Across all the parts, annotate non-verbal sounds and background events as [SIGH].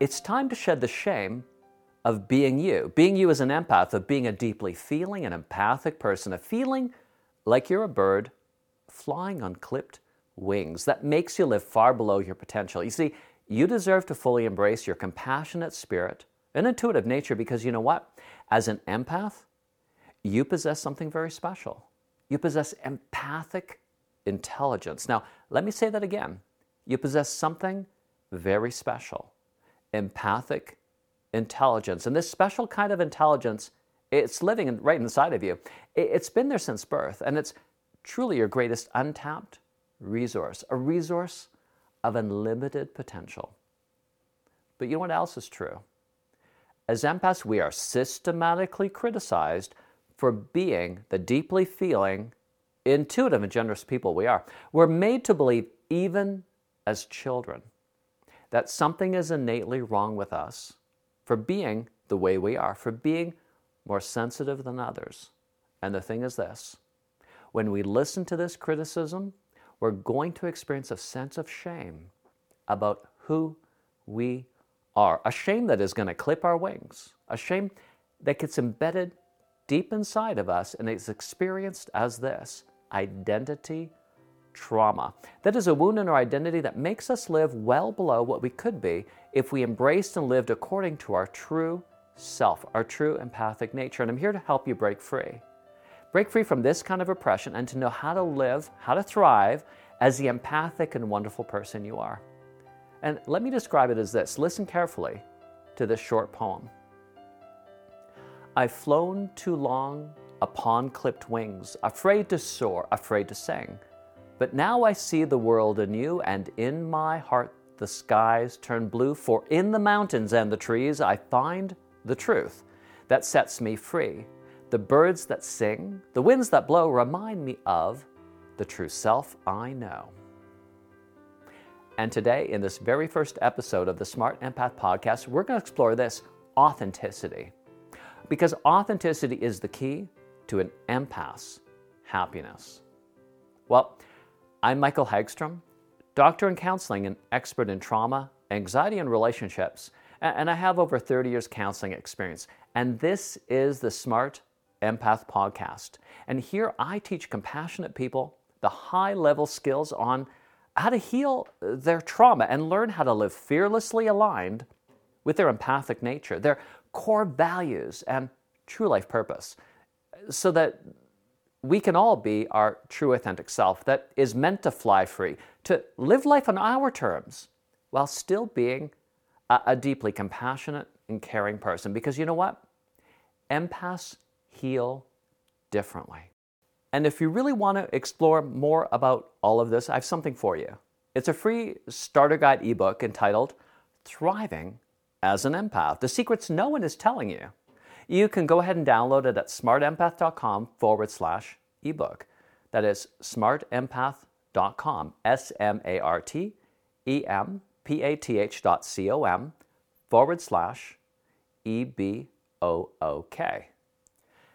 it's time to shed the shame of being you. Being you as an empath, of being a deeply feeling and empathic person, of feeling like you're a bird flying on clipped wings. That makes you live far below your potential. You see, you deserve to fully embrace your compassionate spirit and intuitive nature because you know what? As an empath, you possess something very special. You possess empathic intelligence. Now, let me say that again. You possess something very special empathic intelligence. And this special kind of intelligence, it's living right inside of you. It's been there since birth, and it's truly your greatest untapped resource, a resource of unlimited potential. But you know what else is true? As empaths, we are systematically criticized for being the deeply feeling, intuitive, and generous people we are. We're made to believe, even as children, that something is innately wrong with us for being the way we are, for being more sensitive than others. And the thing is this when we listen to this criticism, we're going to experience a sense of shame about who we are. A shame that is going to clip our wings, a shame that gets embedded deep inside of us and is experienced as this identity trauma. That is a wound in our identity that makes us live well below what we could be if we embraced and lived according to our true self, our true empathic nature. And I'm here to help you break free. Break free from this kind of oppression and to know how to live, how to thrive as the empathic and wonderful person you are. And let me describe it as this listen carefully to this short poem. I've flown too long upon clipped wings, afraid to soar, afraid to sing. But now I see the world anew, and in my heart the skies turn blue, for in the mountains and the trees I find the truth that sets me free. The birds that sing, the winds that blow remind me of the true self I know. And today, in this very first episode of the Smart Empath podcast, we're going to explore this authenticity. Because authenticity is the key to an empath's happiness. Well, I'm Michael Haggstrom, doctor in counseling and expert in trauma, anxiety, and relationships. And I have over 30 years counseling experience. And this is the Smart Empath Podcast. And here I teach compassionate people the high level skills on how to heal uh, their trauma and learn how to live fearlessly aligned with their empathic nature, their core values, and true life purpose, so that we can all be our true authentic self that is meant to fly free, to live life on our terms while still being a, a deeply compassionate and caring person. Because you know what? Empaths heal differently. And if you really want to explore more about all of this, I have something for you. It's a free starter guide ebook entitled Thriving as an Empath The Secrets No One is Telling You. You can go ahead and download it at smartempath.com forward slash ebook. That is smartempath.com, S M A R T E M P A T H dot C O M forward slash E B O O K.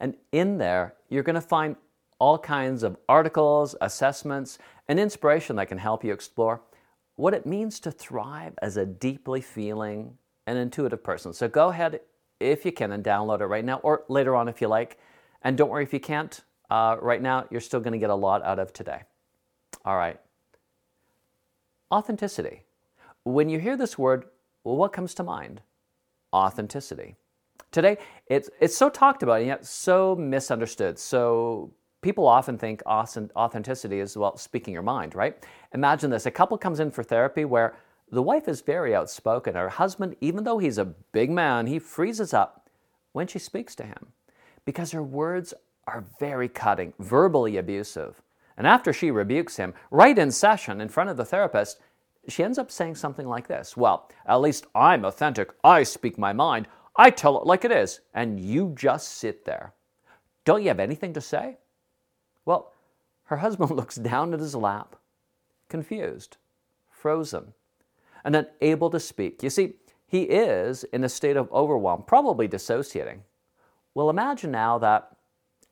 And in there, you're going to find all kinds of articles, assessments, and inspiration that can help you explore what it means to thrive as a deeply feeling and intuitive person. So go ahead if you can and download it right now or later on if you like. And don't worry if you can't uh, right now, you're still going to get a lot out of today. All right. Authenticity. When you hear this word, well, what comes to mind? Authenticity. Today, it's, it's so talked about and yet so misunderstood. So people often think authenticity is, well, speaking your mind, right? Imagine this a couple comes in for therapy where the wife is very outspoken. Her husband, even though he's a big man, he freezes up when she speaks to him because her words are very cutting, verbally abusive. And after she rebukes him, right in session in front of the therapist, she ends up saying something like this Well, at least I'm authentic. I speak my mind. I tell it like it is. And you just sit there. Don't you have anything to say? Well, her husband [LAUGHS] looks down at his lap, confused, frozen, and unable to speak. You see, he is in a state of overwhelm, probably dissociating. Well, imagine now that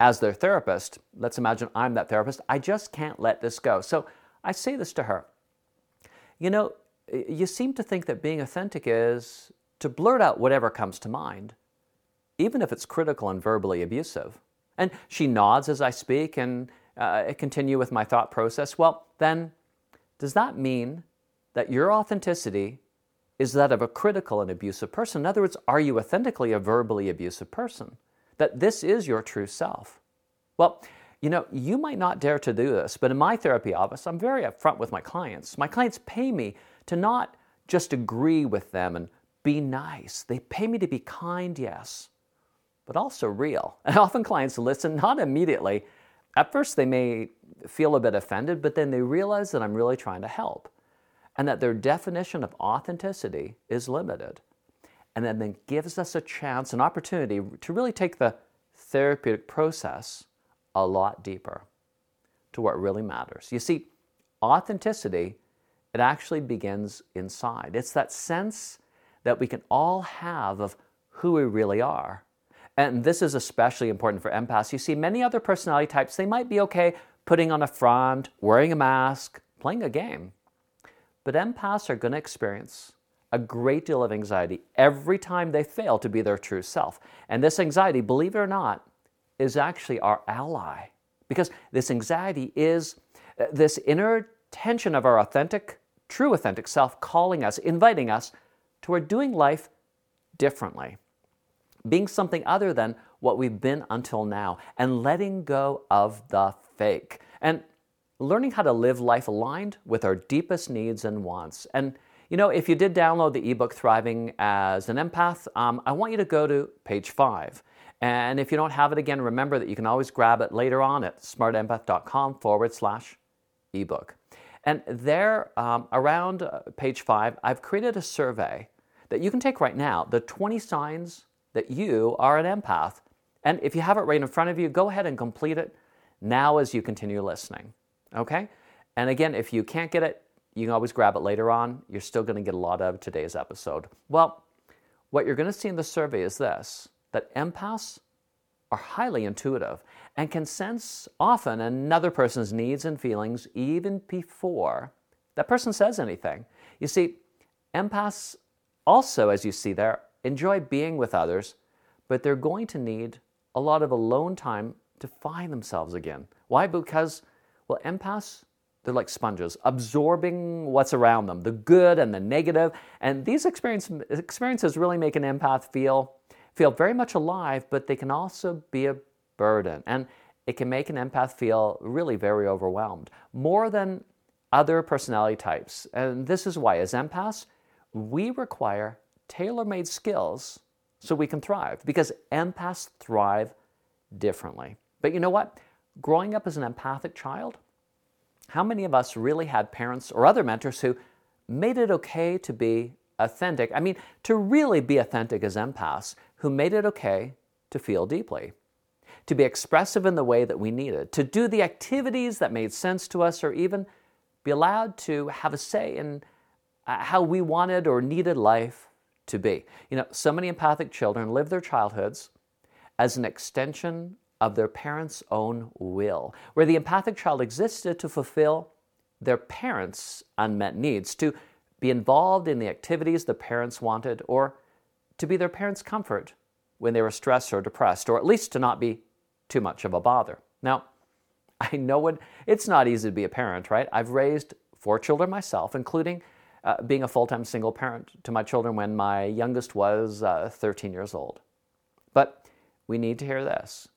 as their therapist, let's imagine I'm that therapist, I just can't let this go. So I say this to her You know, you seem to think that being authentic is to blurt out whatever comes to mind, even if it's critical and verbally abusive. And she nods as I speak and uh, continue with my thought process. Well, then, does that mean that your authenticity is that of a critical and abusive person? In other words, are you authentically a verbally abusive person? That this is your true self? Well, you know, you might not dare to do this, but in my therapy office, I'm very upfront with my clients. My clients pay me to not just agree with them and be nice. They pay me to be kind, yes, but also real. [LAUGHS] And often clients listen, not immediately. At first, they may feel a bit offended, but then they realize that I'm really trying to help and that their definition of authenticity is limited. And then gives us a chance, an opportunity to really take the therapeutic process a lot deeper to what really matters. You see, authenticity, it actually begins inside. It's that sense that we can all have of who we really are. And this is especially important for empaths. You see, many other personality types, they might be okay putting on a front, wearing a mask, playing a game. But empaths are going to experience a great deal of anxiety every time they fail to be their true self. And this anxiety, believe it or not, is actually our ally because this anxiety is uh, this inner tension of our authentic, true authentic self calling us, inviting us toward doing life differently, being something other than what we've been until now, and letting go of the fake, and learning how to live life aligned with our deepest needs and wants. And you know, if you did download the ebook Thriving as an Empath, um, I want you to go to page five. And if you don't have it again, remember that you can always grab it later on at smartempath.com forward slash ebook. And there, um, around uh, page five, I've created a survey that you can take right now the 20 signs that you are an empath. And if you have it right in front of you, go ahead and complete it now as you continue listening. Okay? And again, if you can't get it, you can always grab it later on. You're still going to get a lot out of today's episode. Well, what you're going to see in the survey is this that empaths are highly intuitive and can sense often another person's needs and feelings even before that person says anything. You see, empaths also, as you see there, enjoy being with others, but they're going to need a lot of alone time to find themselves again. Why? Because, well, empaths, they're like sponges, absorbing what's around them, the good and the negative. And these experience, experiences really make an empath feel feel very much alive, but they can also be a burden. And it can make an empath feel really very overwhelmed, more than other personality types. And this is why, as empaths, we require tailor made skills so we can thrive, because empaths thrive differently. But you know what? Growing up as an empathic child, how many of us really had parents or other mentors who made it okay to be authentic? I mean, to really be authentic as empaths, who made it okay to feel deeply, to be expressive in the way that we needed, to do the activities that made sense to us, or even be allowed to have a say in uh, how we wanted or needed life to be. You know, so many empathic children live their childhoods as an extension of their parents' own will, where the empathic child existed to fulfill their parents' unmet needs, to be involved in the activities the parents wanted, or to be their parents' comfort when they were stressed or depressed, or at least to not be too much of a bother. Now, [LAUGHS] I know it, it's not easy to be a parent, right? I've raised four children myself, including uh, being a full time single parent to my children when my youngest was uh, 13 years old. But we need to hear this.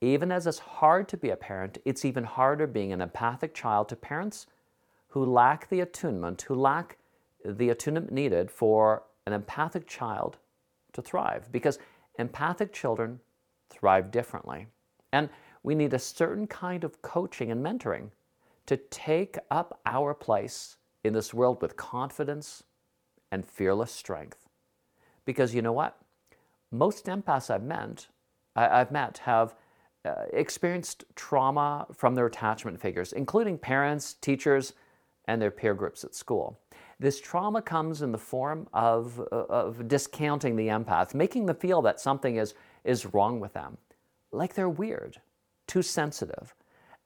Even as it's hard to be a parent, it's even harder being an empathic child to parents who lack the attunement, who lack the attunement needed for an empathic child to thrive because empathic children thrive differently. And we need a certain kind of coaching and mentoring to take up our place in this world with confidence and fearless strength. Because you know what? Most empaths I've met, I've met have uh, experienced trauma from their attachment figures, including parents, teachers, and their peer groups at school. This trauma comes in the form of, uh, of discounting the empath, making them feel that something is, is wrong with them, like they're weird, too sensitive.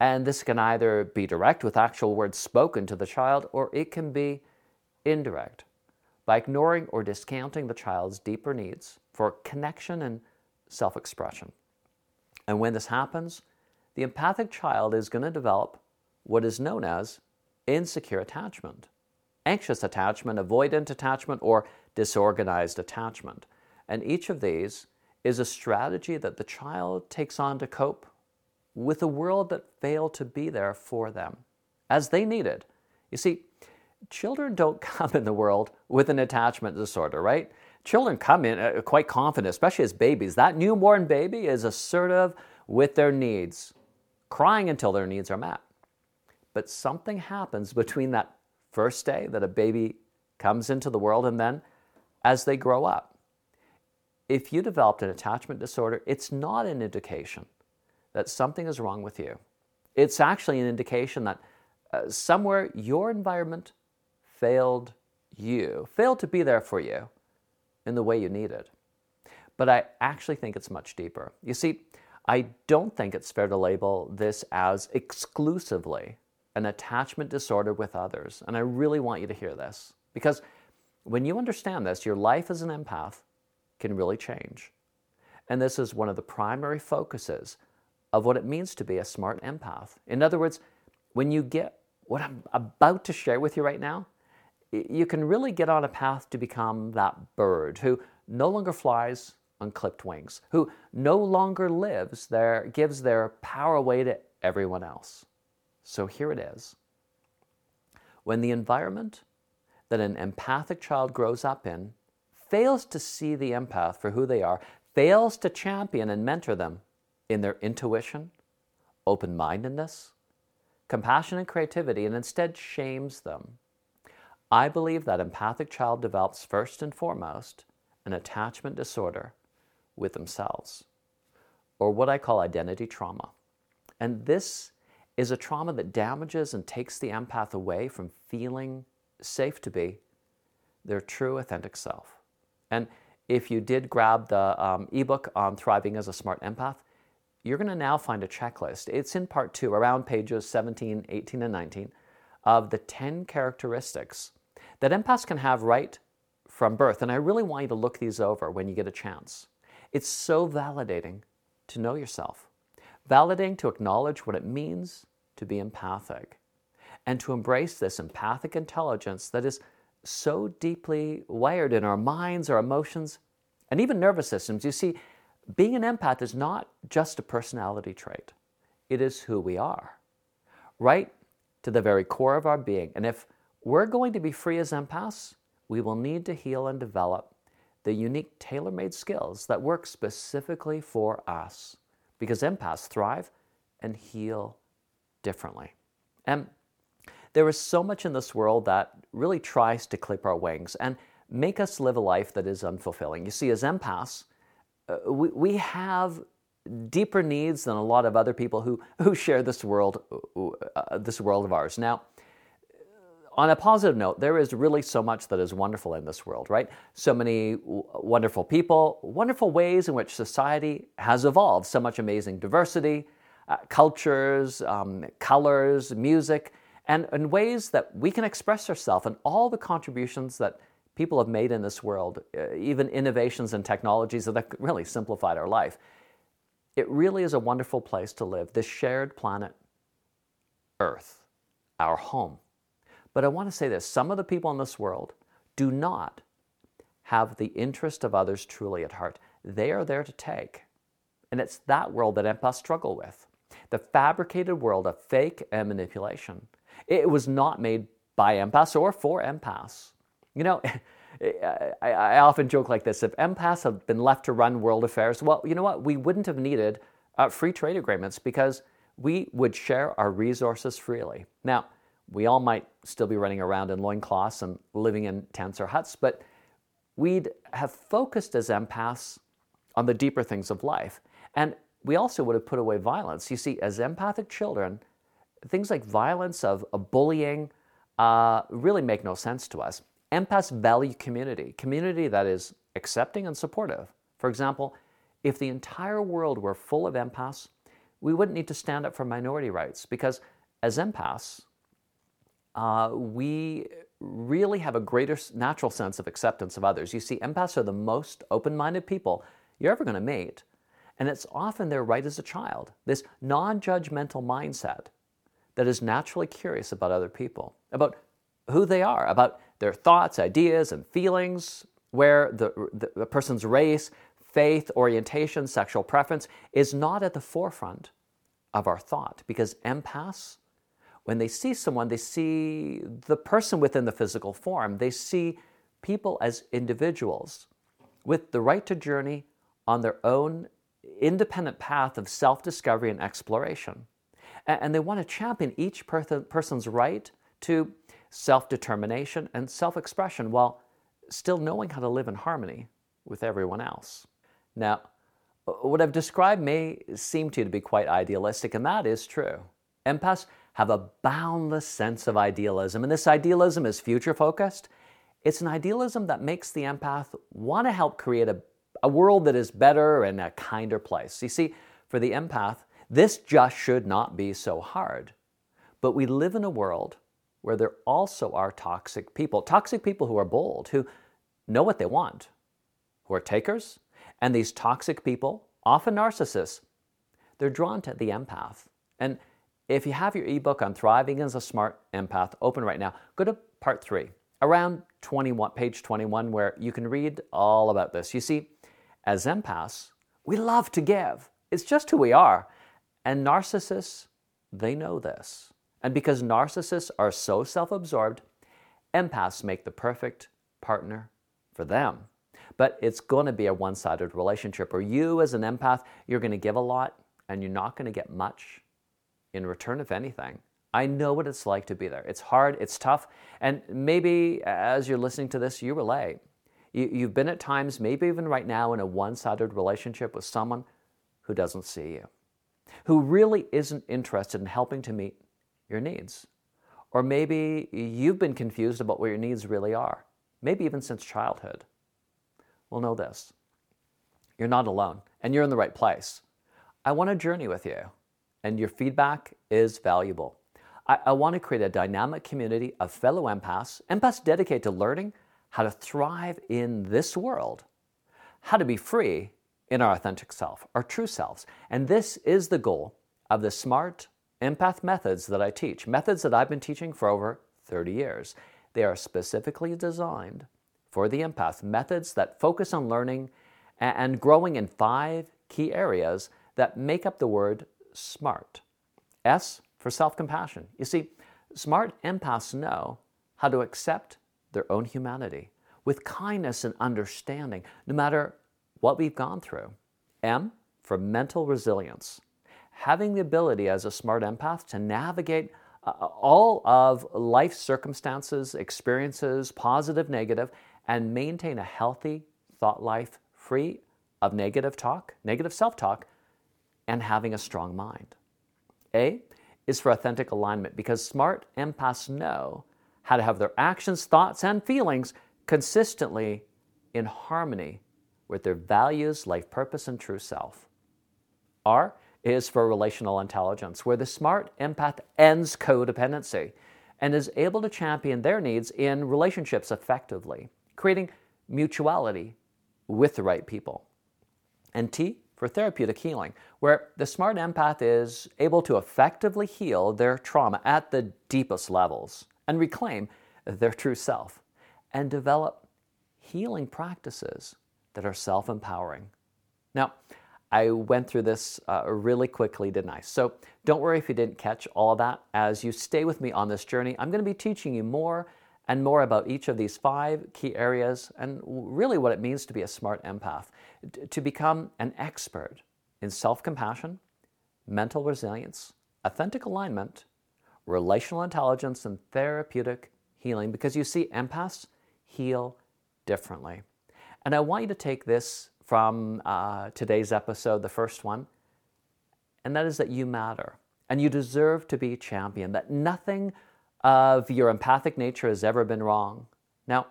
And this can either be direct with actual words spoken to the child, or it can be indirect, by ignoring or discounting the child's deeper needs for connection and self expression. And when this happens, the empathic child is going to develop what is known as insecure attachment, anxious attachment, avoidant attachment, or disorganized attachment. And each of these is a strategy that the child takes on to cope with a world that failed to be there for them as they needed. You see, children don't [LAUGHS] come in the world with an attachment disorder, right? Children come in uh, quite confident, especially as babies. That newborn baby is assertive with their needs, crying until their needs are met. But something happens between that first day that a baby comes into the world and then as they grow up. If you developed an attachment disorder, it's not an indication that something is wrong with you. It's actually an indication that uh, somewhere your environment failed you, failed to be there for you in the way you need it. But I actually think it's much deeper. You see, I don't think it's fair to label this as exclusively an attachment disorder with others. And I really want you to hear this because when you understand this, your life as an empath can really change. And this is one of the primary focuses of what it means to be a smart empath. In other words, when you get what I'm about to share with you right now, you can really get on a path to become that bird who no longer flies on clipped wings, who no longer lives there, gives their power away to everyone else. So here it is. When the environment that an empathic child grows up in fails to see the empath for who they are, fails to champion and mentor them in their intuition, open mindedness, compassion, and creativity, and instead shames them. I believe that empathic child develops first and foremost an attachment disorder with themselves, or what I call identity trauma. And this is a trauma that damages and takes the empath away from feeling safe to be their true, authentic self. And if you did grab the um, ebook on thriving as a smart empath, you're going to now find a checklist. It's in part two, around pages 17, 18, and 19, of the 10 characteristics that empaths can have right from birth. And I really want you to look these over when you get a chance. It's so validating to know yourself, validating to acknowledge what it means to be empathic, and to embrace this empathic intelligence that is so deeply wired in our minds, our emotions, and even nervous systems. You see, being an empath is not just a personality trait, it is who we are, right to the very core of our being. And if we're going to be free as empaths, we will need to heal and develop the unique tailor made skills that work specifically for us because empaths thrive and heal differently. And there is so much in this world that really tries to clip our wings and make us live a life that is unfulfilling. You see, as empaths, uh, we, have deeper needs than a lot of other people who, who share this world, uh, this world of ours. Now, on a positive note, there is really so much that is wonderful in this world, right? So many w- wonderful people, wonderful ways in which society has evolved, so much amazing diversity, uh, cultures, um, colors, music, and, and ways that we can express ourselves and all the contributions that people have made in this world, uh, even innovations and technologies that have [LAUGHS] really simplified our life. It really is a wonderful place to live, this shared planet, Earth, our home. But I want to say this some of the people in this world do not have the interest of others truly at heart. They are there to take. And it's that world that empaths struggle with the fabricated world of fake and manipulation. It was not made by empaths or for empaths. You know, [LAUGHS] I, I, often joke like this if empaths had been left to run world affairs, well, you know what? We wouldn't have needed uh, free trade agreements because we would share our resources freely. Now, we all might still be running around in loincloths and living in tents or huts, but we'd have focused as empaths on the deeper things of life. And we also would have put away violence. You see, as empathic children, things like violence, of, of bullying, uh, really make no sense to us. Empaths value community, community that is accepting and supportive. For example, if the entire world were full of empaths, we wouldn't need to stand up for minority rights because as empaths, uh, we really have a greater natural sense of acceptance of others. You see, empaths are the most open minded people you're ever going to meet. And it's often their right as a child, this non judgmental mindset that is naturally curious about other people, about who they are, about their thoughts, ideas, and feelings, where the, the, the person's race, faith, orientation, sexual preference is not at the forefront of our thought because empaths when they see someone, they see the person within the physical form. They see people as individuals with the right to journey on their own independent path of self discovery and exploration. And they want to champion each person's right to self determination and self expression while still knowing how to live in harmony with everyone else. Now, what I've described may seem to you to be quite idealistic, and that is true. Empaths have a boundless sense of idealism, and this idealism is future focused. It's an idealism that makes the empath want to help create a, a world that is better and a kinder place. You see, for the empath, this just should not be so hard. But we live in a world where there also are toxic people, toxic people who are bold, who know what they want, who are takers, and these toxic people, often narcissists, they're drawn to the empath. And if you have your ebook on thriving as a smart empath open right now, go to part three, around 21, page 21, where you can read all about this. You see, as empaths, we love to give. It's just who we are. And narcissists, they know this. And because narcissists are so self absorbed, empaths make the perfect partner for them. But it's going to be a one sided relationship where you, as an empath, you're going to give a lot and you're not going to get much in return of anything. I know what it's like to be there. It's hard, it's tough, and maybe as you're listening to this, you relate. You, have been at times, maybe even right now, in a one sided relationship with someone who doesn't see you, who really isn't interested in helping to meet your needs. Or maybe you've been confused about what your needs really are, maybe even since childhood. Well, know this you're not alone, and you're in the right place. I want to journey with you and your feedback is valuable. I, I want to create a dynamic community of fellow empaths, empaths dedicated to learning how to thrive in this world, how to be free in our authentic self, our true selves. And this is the goal of the smart empath methods that I teach, methods that I've been teaching for over 30 years. They are specifically designed for the empath, methods that focus on learning and growing in five key areas that make up the word smart. S for self compassion. You see, smart empaths know how to accept their own humanity with kindness and understanding, no matter what we've gone through. M for mental resilience. Having the ability as a smart empath to navigate uh, all of life circumstances, experiences, positive, negative, and maintain a healthy thought life free of negative talk, negative self talk, and having a strong mind. A is for authentic alignment because smart empaths know how to have their actions, thoughts, and feelings consistently in harmony with their values, life purpose, and true self. R is for relational intelligence, where the smart empath ends codependency and is able to champion their needs in relationships effectively, creating mutuality with the right people. And T for therapeutic healing, where the smart empath is able to effectively heal their trauma at the deepest levels and reclaim their true self and develop healing practices that are self empowering. Now, I went through this uh, really quickly, didn't I? So don't worry if you didn't catch all of that. As you stay with me on this journey, I'm going to be teaching you more and more about each of these five key areas and really what it means to be a smart empath, to become an expert in self compassion, mental resilience, authentic alignment, relational intelligence, and therapeutic healing. Because you see, empaths heal differently. And I want you to take this from uh, today's episode, the first one, and that is that you matter and you deserve to be championed, that nothing of your empathic nature has ever been wrong. Now,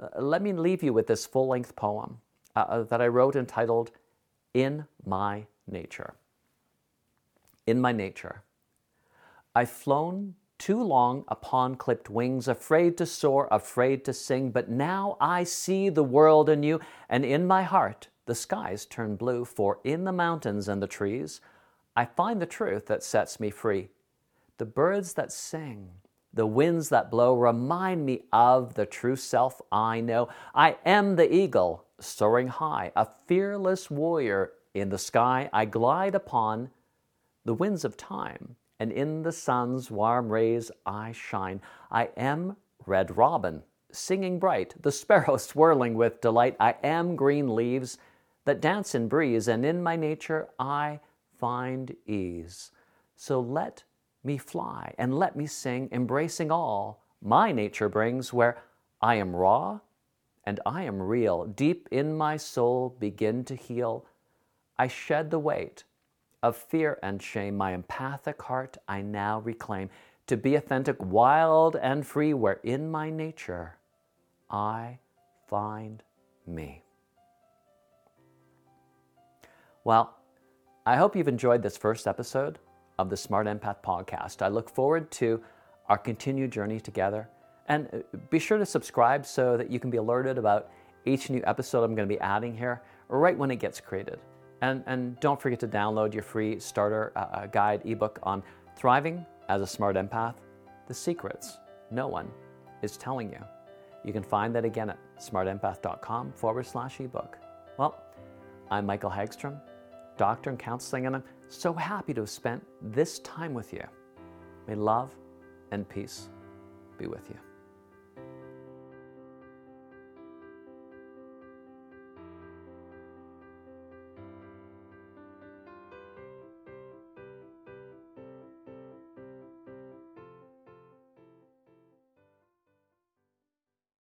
uh, let me leave you with this full length poem uh, uh, that I wrote entitled In My Nature. In my nature, I've flown too long upon clipped wings, afraid to soar, afraid to sing. But now I see the world anew, and in my heart the skies turn blue. For in the mountains and the trees, I find the truth that sets me free. The birds that sing, the winds that blow remind me of the true self I know. I am the eagle soaring high, a fearless warrior in the sky. I glide upon the winds of time and in the sun's warm rays I shine. I am red robin, singing bright, the sparrow [LAUGHS] swirling with delight. I am green leaves that dance in breeze, and in my nature I find ease. So let me fly and let me sing, embracing all my nature brings, where I am raw and I am real. Deep in my soul begin to heal. I shed the weight of fear and shame, my empathic heart I now reclaim to be authentic, wild, and free, where in my nature I find me. Well, I hope you've enjoyed this first episode of the Smart Empath podcast. I look forward to our continued journey together. And uh, be sure to subscribe so that you can be alerted about each new episode I'm going to be adding here right when it gets created. And, and don't forget to download your free starter uh, uh, guide ebook on thriving as a smart empath the secrets no one is telling you. You can find that again at smartempath.com forward slash ebook. Well, I'm Michael Haggstrom, doctor and counseling, and I'm so happy to have spent this time with you. May love and peace be with you.